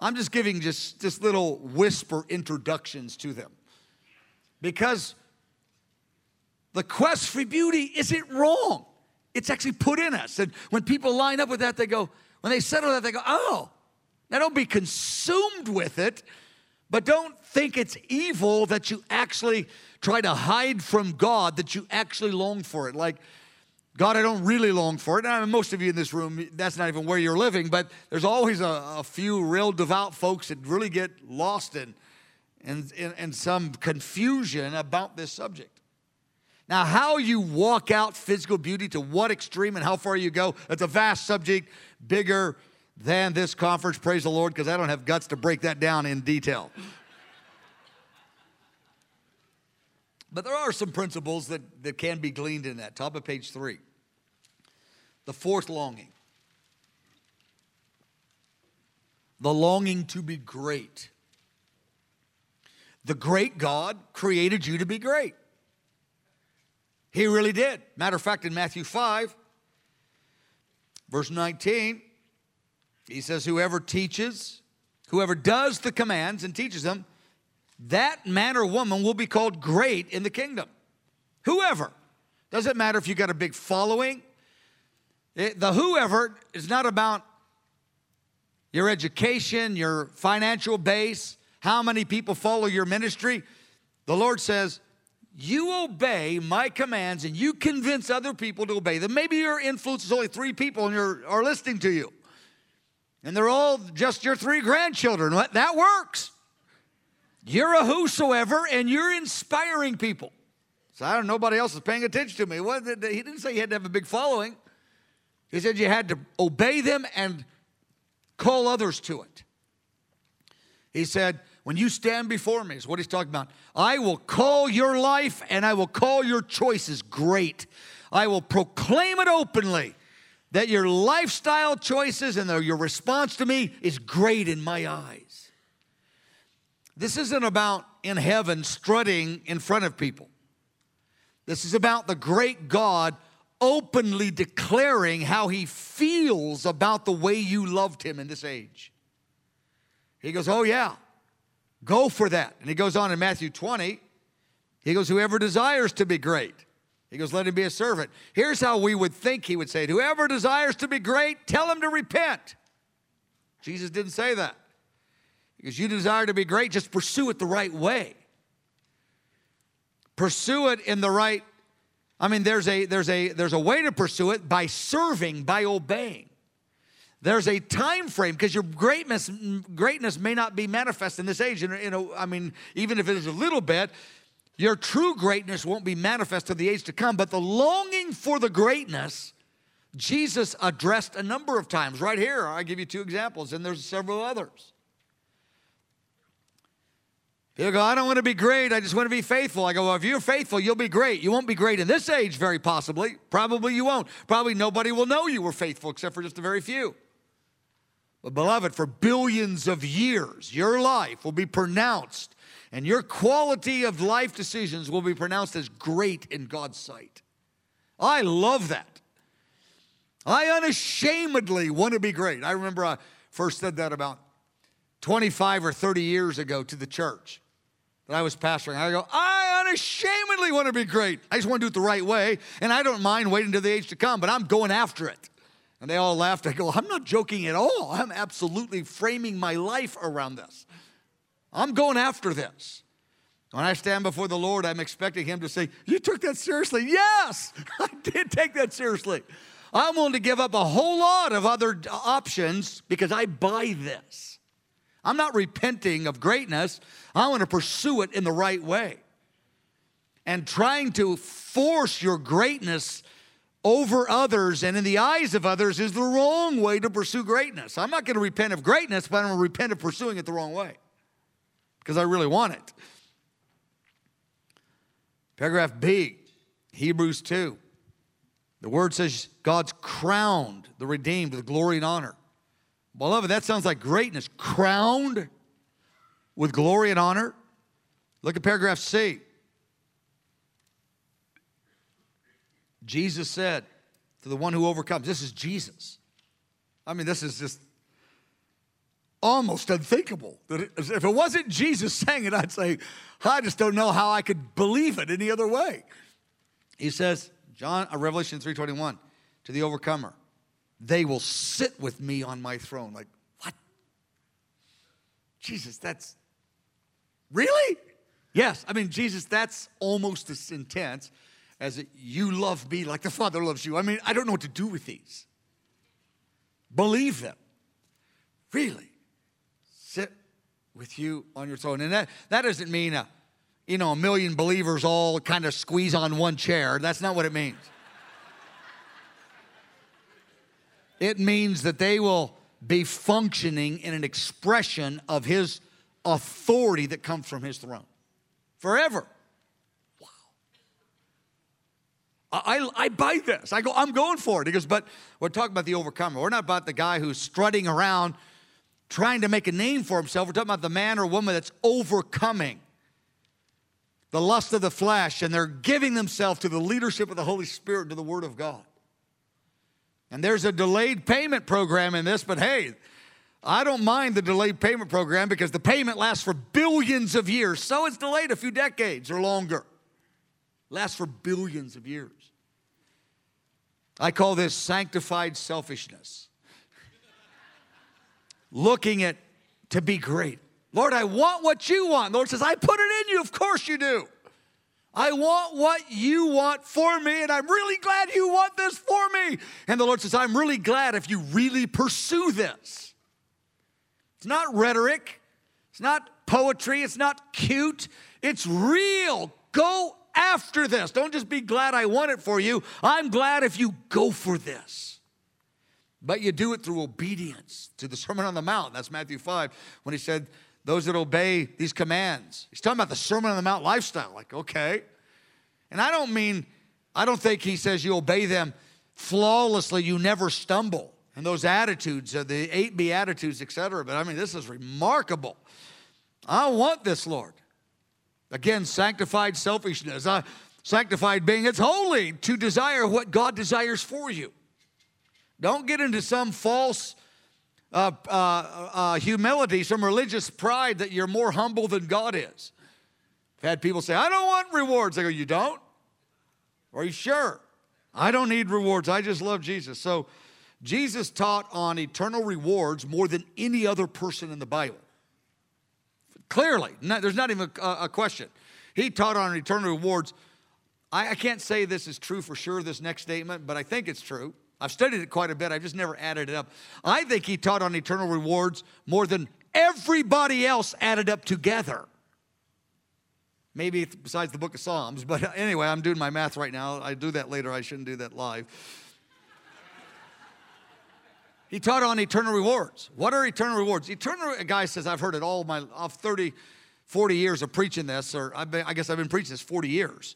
I'm just giving just, just little whisper introductions to them. Because the quest for beauty isn't wrong. It's actually put in us. And when people line up with that, they go, when they settle that, they go, oh, now don't be consumed with it, but don't think it's evil that you actually try to hide from God, that you actually long for it. Like, God, I don't really long for it. And most of you in this room, that's not even where you're living, but there's always a, a few real devout folks that really get lost in, in, in, in some confusion about this subject. Now, how you walk out physical beauty, to what extreme and how far you go, that's a vast subject, bigger than this conference, praise the Lord, because I don't have guts to break that down in detail. But there are some principles that, that can be gleaned in that. Top of page three. The fourth longing the longing to be great. The great God created you to be great. He really did. Matter of fact, in Matthew 5, verse 19, he says, Whoever teaches, whoever does the commands and teaches them, that man or woman will be called great in the kingdom. Whoever. Doesn't matter if you got a big following. It, the whoever is not about your education, your financial base, how many people follow your ministry. The Lord says, you obey my commands and you convince other people to obey them. Maybe your influence is only three people and you're, are listening to you. And they're all just your three grandchildren. That works. You're a whosoever, and you're inspiring people. So I don't. Nobody else is paying attention to me. What, he didn't say you had to have a big following. He said you had to obey them and call others to it. He said, when you stand before me, is what he's talking about. I will call your life and I will call your choices great. I will proclaim it openly that your lifestyle choices and your response to me is great in my eyes. This isn't about in heaven strutting in front of people. This is about the great God openly declaring how he feels about the way you loved him in this age. He goes, Oh, yeah, go for that. And he goes on in Matthew 20, he goes, Whoever desires to be great, he goes, Let him be a servant. Here's how we would think he would say it Whoever desires to be great, tell him to repent. Jesus didn't say that. Because you desire to be great, just pursue it the right way. Pursue it in the right I mean there's a there's a there's a way to pursue it by serving, by obeying. There's a time frame because your greatness greatness may not be manifest in this age. You know, I mean, even if it is a little bit, your true greatness won't be manifest in the age to come. But the longing for the greatness, Jesus addressed a number of times. Right here, I give you two examples, and there's several others. He'll go, I don't want to be great. I just want to be faithful. I go, well, if you're faithful, you'll be great. You won't be great in this age, very possibly. Probably you won't. Probably nobody will know you were faithful except for just a very few. But, beloved, for billions of years, your life will be pronounced and your quality of life decisions will be pronounced as great in God's sight. I love that. I unashamedly want to be great. I remember I first said that about 25 or 30 years ago to the church that I was pastoring. I go, I unashamedly want to be great. I just want to do it the right way, and I don't mind waiting to the age to come, but I'm going after it. And they all laughed. I go, I'm not joking at all. I'm absolutely framing my life around this. I'm going after this. When I stand before the Lord, I'm expecting Him to say, You took that seriously? Yes, I did take that seriously. I'm willing to give up a whole lot of other options because I buy this. I'm not repenting of greatness, I want to pursue it in the right way. And trying to force your greatness over others and in the eyes of others is the wrong way to pursue greatness. I'm not going to repent of greatness, but I'm going to repent of pursuing it the wrong way because I really want it. Paragraph B, Hebrews 2. The word says God's crowned the redeemed with glory and honor. Beloved, that sounds like greatness. Crowned with glory and honor. Look at paragraph C. Jesus said to the one who overcomes, this is Jesus. I mean, this is just almost unthinkable. If it wasn't Jesus saying it, I'd say, I just don't know how I could believe it any other way. He says, John, uh, Revelation 3:21, to the overcomer, they will sit with me on my throne. Like, what? Jesus, that's really? Yes, I mean, Jesus, that's almost as intense as it, you love me like the Father loves you. I mean, I don't know what to do with these. Believe them. Really sit with you on your throne. And that, that doesn't mean a, you know, a million believers all kind of squeeze on one chair. That's not what it means. It means that they will be functioning in an expression of his authority that comes from his throne forever. Wow. I, I buy this. I go, I'm going for it. He goes, but we're talking about the overcomer. We're not about the guy who's strutting around trying to make a name for himself. We're talking about the man or woman that's overcoming the lust of the flesh and they're giving themselves to the leadership of the Holy Spirit, to the Word of God. And there's a delayed payment program in this, but hey, I don't mind the delayed payment program because the payment lasts for billions of years. So it's delayed a few decades or longer. Lasts for billions of years. I call this sanctified selfishness looking at to be great. Lord, I want what you want. Lord says, I put it in you. Of course you do. I want what you want for me, and I'm really glad you want this for me. And the Lord says, I'm really glad if you really pursue this. It's not rhetoric, it's not poetry, it's not cute, it's real. Go after this. Don't just be glad I want it for you. I'm glad if you go for this. But you do it through obedience to the Sermon on the Mount. That's Matthew 5 when he said, Those that obey these commands. He's talking about the Sermon on the Mount lifestyle. Like, okay. And I don't mean, I don't think he says you obey them flawlessly, you never stumble. And those attitudes, uh, the eight Beatitudes, etc. But I mean, this is remarkable. I want this, Lord. Again, sanctified selfishness. Uh, sanctified being, it's holy to desire what God desires for you. Don't get into some false uh, uh, uh, humility, some religious pride that you're more humble than God is. I've had people say, I don't want rewards. I go, You don't? Are you sure? I don't need rewards. I just love Jesus. So, Jesus taught on eternal rewards more than any other person in the Bible. Clearly, not, there's not even a, a, question. He taught on eternal rewards. I, I can't say this is true for sure, this next statement, but I think it's true. I've studied it quite a bit. I've just never added it up. I think he taught on eternal rewards more than everybody else added up together. Maybe besides the book of Psalms, but anyway, I'm doing my math right now. I do that later. I shouldn't do that live. he taught on eternal rewards. What are eternal rewards? Eternal, a guy says, I've heard it all my of 30, 40 years of preaching this, or I guess I've been preaching this 40 years.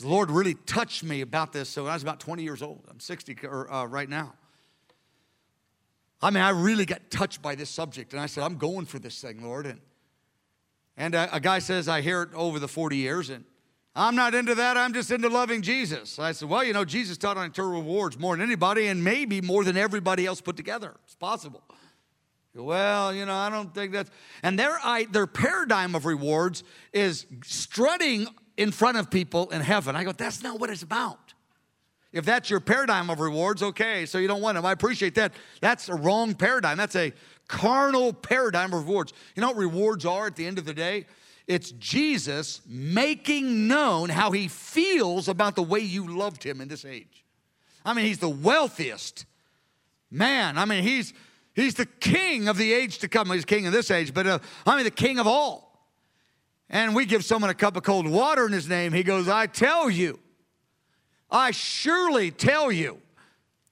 The Lord really touched me about this. So I was about 20 years old. I'm 60 uh, right now. I mean, I really got touched by this subject, and I said, I'm going for this thing, Lord. And, and a, a guy says, I hear it over the 40 years, and I'm not into that. I'm just into loving Jesus. I said, Well, you know, Jesus taught on eternal rewards more than anybody, and maybe more than everybody else put together. It's possible. Well, you know, I don't think that's. And their, I, their paradigm of rewards is strutting in front of people in heaven. I go, that's not what it's about. If that's your paradigm of rewards, okay, so you don't want them. I appreciate that. That's a wrong paradigm. That's a carnal paradigm of rewards. You know what rewards are at the end of the day? It's Jesus making known how he feels about the way you loved him in this age. I mean, he's the wealthiest man. I mean, he's he's the king of the age to come. He's king of this age, but uh, I mean, the king of all. And we give someone a cup of cold water in his name. He goes, I tell you, I surely tell you,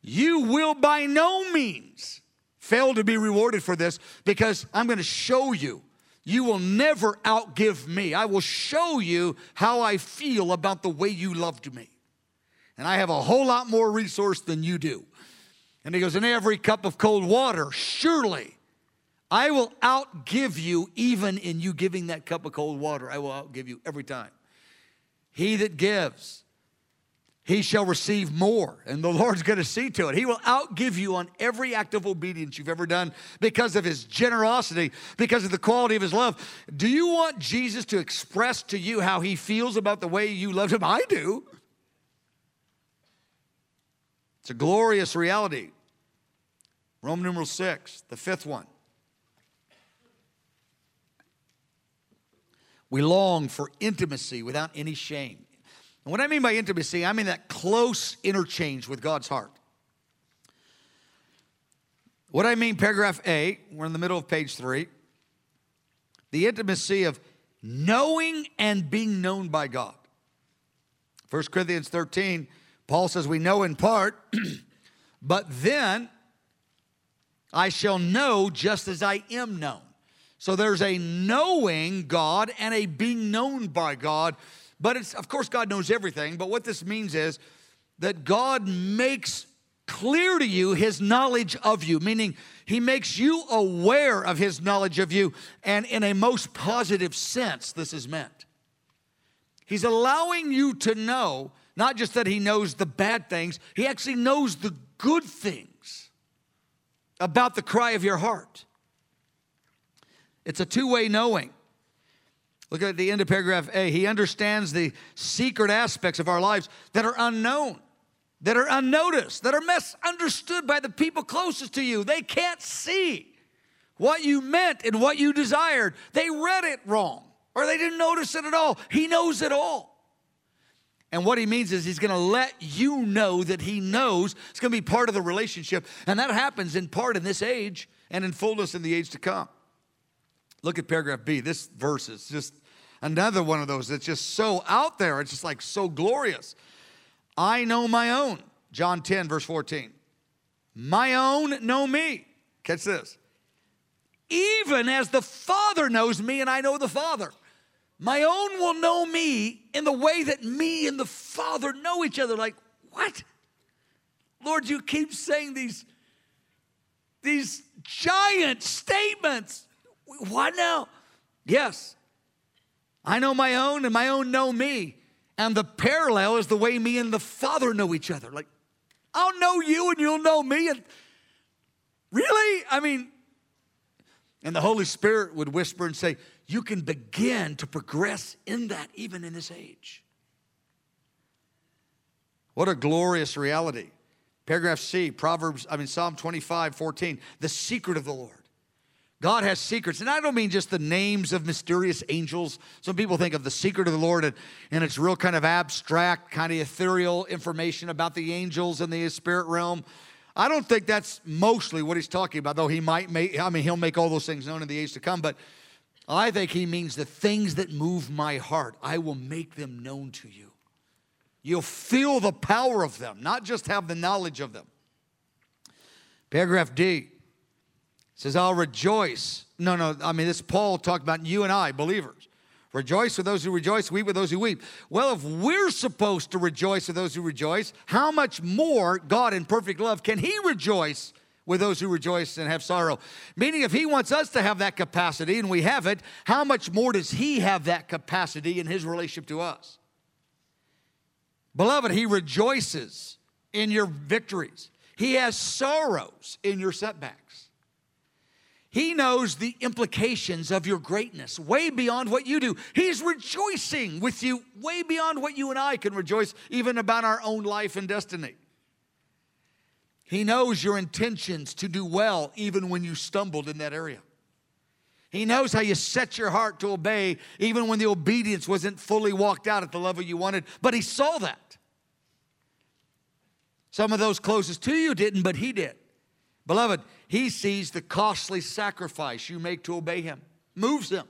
you will by no means fail to be rewarded for this because I'm going to show you you will never outgive me. I will show you how I feel about the way you loved me. And I have a whole lot more resource than you do. And he goes, In every cup of cold water, surely I will outgive you, even in you giving that cup of cold water. I will outgive you every time. He that gives he shall receive more. And the Lord's going to see to it. He will outgive you on every act of obedience you've ever done because of his generosity, because of the quality of his love. Do you want Jesus to express to you how he feels about the way you loved him? I do. It's a glorious reality. Roman numeral six, the fifth one. We long for intimacy without any shame. And what I mean by intimacy, I mean that close interchange with God's heart. What I mean, paragraph A, we're in the middle of page three, the intimacy of knowing and being known by God. 1 Corinthians 13, Paul says, We know in part, but then I shall know just as I am known. So there's a knowing God and a being known by God but it's, of course, God knows everything. But what this means is that God makes clear to you his knowledge of you, meaning he makes you aware of his knowledge of you. And in a most positive sense, this is meant. He's allowing you to know not just that he knows the bad things, he actually knows the good things about the cry of your heart. It's a two way knowing. Look at the end of paragraph A. He understands the secret aspects of our lives that are unknown, that are unnoticed, that are misunderstood by the people closest to you. They can't see what you meant and what you desired. They read it wrong or they didn't notice it at all. He knows it all. And what he means is he's going to let you know that he knows. It's going to be part of the relationship. And that happens in part in this age and in fullness in the age to come. Look at paragraph B. This verse is just another one of those that's just so out there. It's just like so glorious. I know my own. John 10, verse 14. My own know me. Catch this. Even as the Father knows me and I know the Father. My own will know me in the way that me and the Father know each other. Like, what? Lord, you keep saying these, these giant statements. What now? Yes. I know my own, and my own know me. And the parallel is the way me and the Father know each other. Like, I'll know you and you'll know me. And really? I mean, and the Holy Spirit would whisper and say, You can begin to progress in that even in this age. What a glorious reality. Paragraph C, Proverbs, I mean, Psalm 25, 14. The secret of the Lord God has secrets. And I don't mean just the names of mysterious angels. Some people think of the secret of the Lord and, and it's real kind of abstract, kind of ethereal information about the angels and the spirit realm. I don't think that's mostly what he's talking about, though he might make, I mean, he'll make all those things known in the age to come. But I think he means the things that move my heart, I will make them known to you. You'll feel the power of them, not just have the knowledge of them. Paragraph D says, I'll rejoice. No, no, I mean, this Paul talked about you and I, believers. Rejoice with those who rejoice, weep with those who weep. Well, if we're supposed to rejoice with those who rejoice, how much more God in perfect love can He rejoice with those who rejoice and have sorrow? Meaning, if He wants us to have that capacity and we have it, how much more does He have that capacity in His relationship to us? Beloved, He rejoices in your victories, He has sorrows in your setbacks. He knows the implications of your greatness way beyond what you do. He's rejoicing with you way beyond what you and I can rejoice, even about our own life and destiny. He knows your intentions to do well, even when you stumbled in that area. He knows how you set your heart to obey, even when the obedience wasn't fully walked out at the level you wanted, but He saw that. Some of those closest to you didn't, but He did. Beloved, he sees the costly sacrifice you make to obey him, moves him.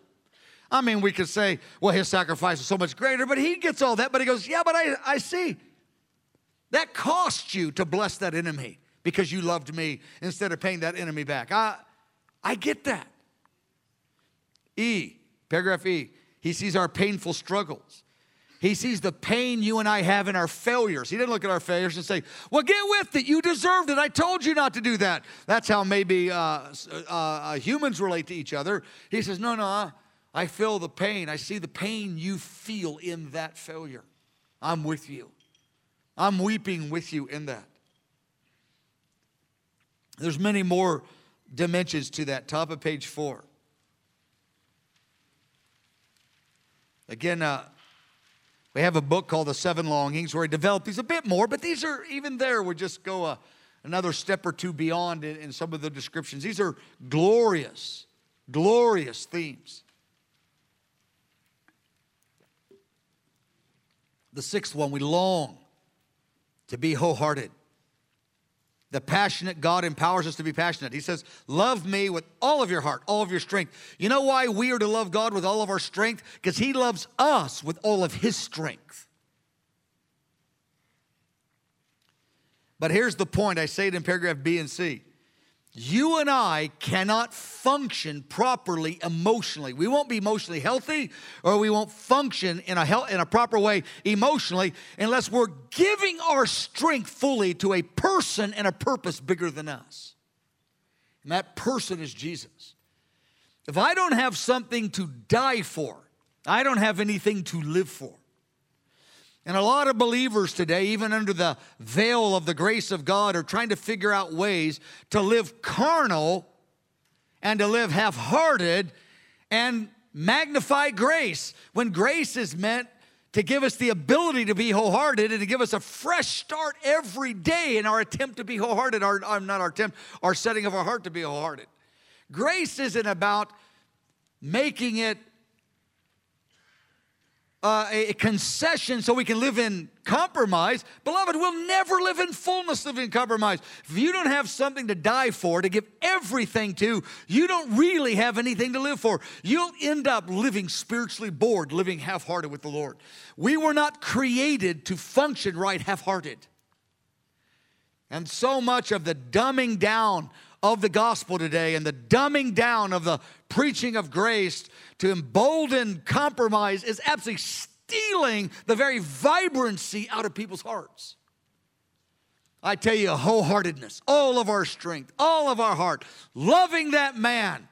I mean, we could say, well, his sacrifice is so much greater, but he gets all that. But he goes, yeah, but I, I see. That cost you to bless that enemy because you loved me instead of paying that enemy back. I, I get that. E, paragraph E, he sees our painful struggles. He sees the pain you and I have in our failures. He didn't look at our failures and say, Well, get with it. You deserved it. I told you not to do that. That's how maybe uh, uh, uh, humans relate to each other. He says, No, no, I feel the pain. I see the pain you feel in that failure. I'm with you. I'm weeping with you in that. There's many more dimensions to that. Top of page four. Again, uh, we have a book called The Seven Longings where he developed these a bit more, but these are even there, we just go a, another step or two beyond in, in some of the descriptions. These are glorious, glorious themes. The sixth one, we long to be wholehearted. The passionate God empowers us to be passionate. He says, Love me with all of your heart, all of your strength. You know why we are to love God with all of our strength? Because He loves us with all of His strength. But here's the point I say it in paragraph B and C you and I cannot function properly emotionally. We won't be emotionally healthy or we won't function in a, health, in a proper way emotionally unless we're giving our strength fully to a person and a purpose bigger than us. And that person is Jesus. If I don't have something to die for, I don't have anything to live for. And a lot of believers today, even under the veil of the grace of God, are trying to figure out ways to live carnal and to live half hearted and magnify grace when grace is meant to give us the ability to be wholehearted and to give us a fresh start every day in our attempt to be wholehearted, our, not our attempt, our setting of our heart to be wholehearted. Grace isn't about making it uh, a concession so we can live in compromise. Beloved, we'll never live in fullness of in compromise. If you don't have something to die for, to give everything to, you don't really have anything to live for. You'll end up living spiritually bored, living half hearted with the Lord. We were not created to function right half hearted. And so much of the dumbing down of the gospel today and the dumbing down of the preaching of grace to embolden compromise is absolutely stealing the very vibrancy out of people's hearts. I tell you, wholeheartedness, all of our strength, all of our heart, loving that man.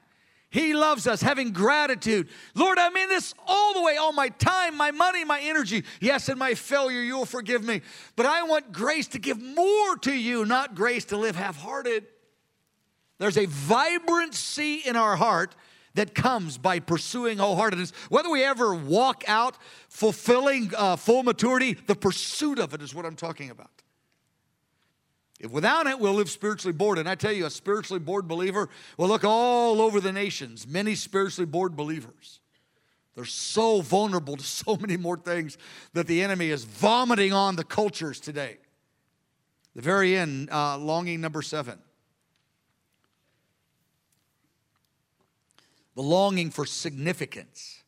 He loves us, having gratitude. Lord, I mean this all the way, all my time, my money, my energy. Yes, in my failure, you'll forgive me. But I want grace to give more to you, not grace to live half hearted. There's a vibrancy in our heart that comes by pursuing wholeheartedness. Whether we ever walk out fulfilling uh, full maturity, the pursuit of it is what I'm talking about. If without it, we'll live spiritually bored. And I tell you, a spiritually bored believer will look all over the nations, many spiritually bored believers. They're so vulnerable to so many more things that the enemy is vomiting on the cultures today. The very end, uh, longing number seven. The longing for significance.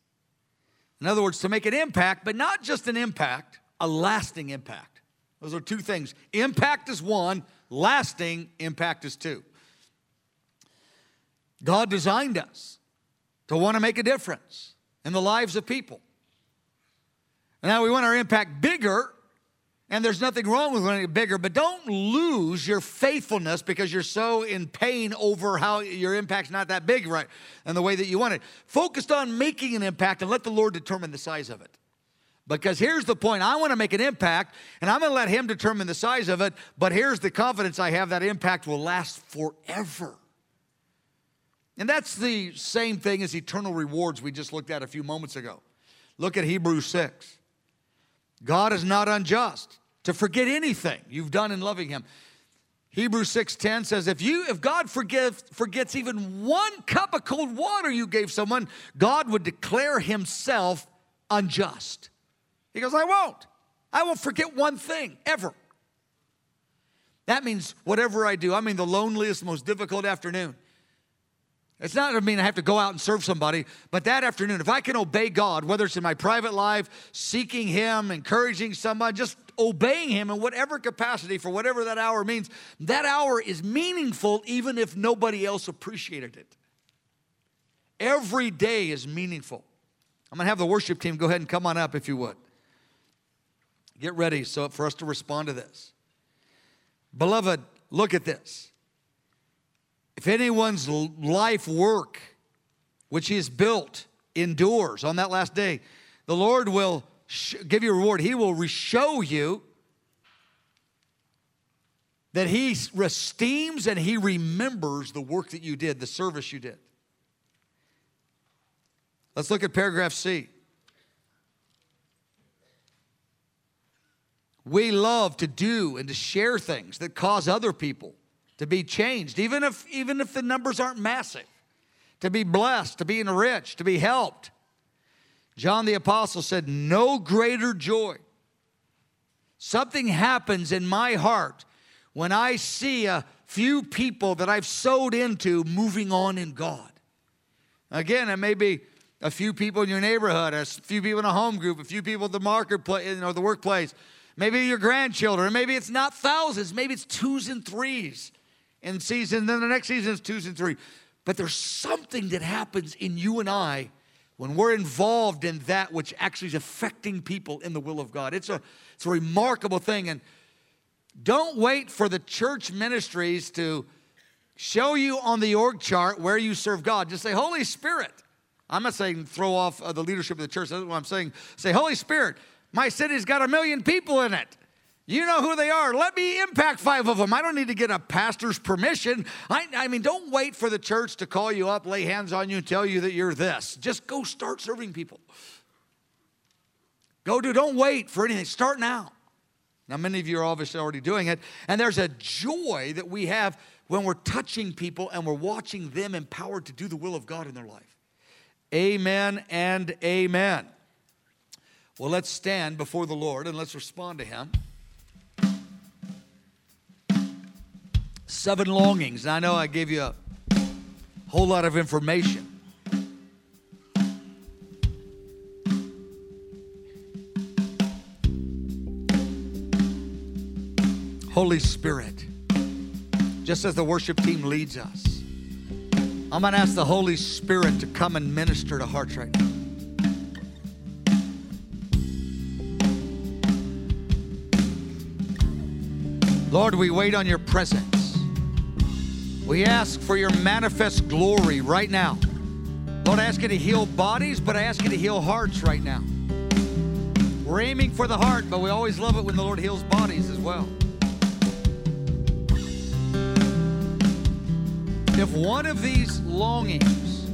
In other words, to make an impact, but not just an impact, a lasting impact. Those are two things. Impact is one, lasting impact is two. God designed us to want to make a difference in the lives of people. And now we want our impact bigger, and there's nothing wrong with wanting it bigger, but don't lose your faithfulness because you're so in pain over how your impact's not that big, right? And the way that you want it. Focused on making an impact and let the Lord determine the size of it. Because here's the point I want to make an impact, and I'm going to let Him determine the size of it, but here's the confidence I have that impact will last forever. And that's the same thing as eternal rewards we just looked at a few moments ago. Look at Hebrews 6. God is not unjust to forget anything you've done in loving him. Hebrews 6:10 says if you if God forgive, forgets even one cup of cold water you gave someone, God would declare himself unjust. He goes, I won't. I won't forget one thing ever. That means whatever I do, I mean the loneliest, most difficult afternoon. It's not I mean I have to go out and serve somebody, but that afternoon, if I can obey God, whether it's in my private life, seeking Him, encouraging someone, just obeying Him in whatever capacity for whatever that hour means, that hour is meaningful even if nobody else appreciated it. Every day is meaningful. I'm gonna have the worship team go ahead and come on up if you would. Get ready so for us to respond to this. Beloved, look at this. If anyone's life work, which he has built, endures on that last day, the Lord will sh- give you a reward. He will show you that he esteems and he remembers the work that you did, the service you did. Let's look at paragraph C. We love to do and to share things that cause other people to be changed, even if, even if the numbers aren't massive, to be blessed, to be enriched, to be helped. John the Apostle said, No greater joy. Something happens in my heart when I see a few people that I've sowed into moving on in God. Again, it may be a few people in your neighborhood, a few people in a home group, a few people at the marketplace, you know, the workplace, maybe your grandchildren, maybe it's not thousands, maybe it's twos and threes in season, then the next season is twos and three. But there's something that happens in you and I when we're involved in that which actually is affecting people in the will of God. It's a, it's a remarkable thing. And don't wait for the church ministries to show you on the org chart where you serve God. Just say, Holy Spirit. I'm not saying throw off uh, the leadership of the church. That's what I'm saying. Say, Holy Spirit, my city's got a million people in it. You know who they are. Let me impact five of them. I don't need to get a pastor's permission. I, I, mean, don't wait for the church to call you up, lay hands on you, and tell you that you're this. Just go start serving people. Go do, don't wait for anything. Start now. Now, many of you are obviously already doing it. And there's a joy that we have when we're touching people and we're watching them empowered to do the will of God in their life. Amen and amen. Well, let's stand before the Lord and let's respond to Him. Seven longings. And I know I gave you a whole lot of information. Holy Spirit, just as the worship team leads us, I'm going to ask the Holy Spirit to come and minister to hearts right now. Lord, we wait on your presence. We ask for your manifest glory right now. Lord, I ask you to heal bodies, but I ask you to heal hearts right now. We're aiming for the heart, but we always love it when the Lord heals bodies as well. If one of these longings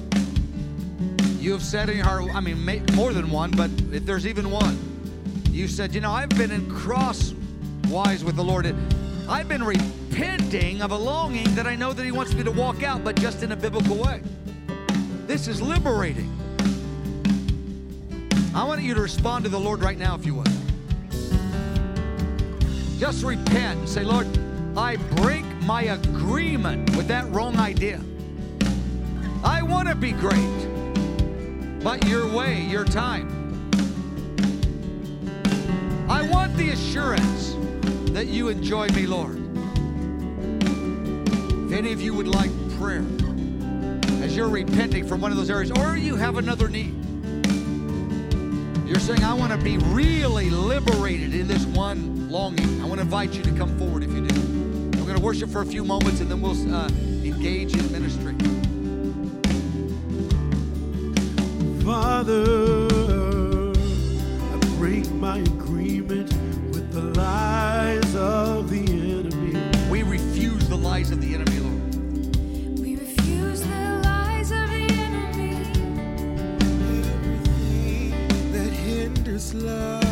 you have said in your heart, I mean, more than one, but if there's even one, you said, you know, I've been in crosswise with the Lord. I've been repenting of a longing that I know that He wants me to walk out, but just in a biblical way. This is liberating. I want you to respond to the Lord right now, if you would. Just repent and say, Lord, I break my agreement with that wrong idea. I want to be great, but your way, your time. I want the assurance that you enjoy me, Lord. Any of you would like prayer as you're repenting from one of those areas, or you have another need, you're saying, I want to be really liberated in this one longing. I want to invite you to come forward if you do. We're going to worship for a few moments and then we'll uh, engage in ministry. Father, I break my love.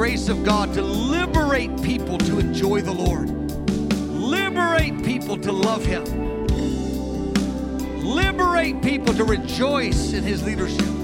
grace of God to liberate people to enjoy the Lord, liberate people to love Him, liberate people to rejoice in His leadership.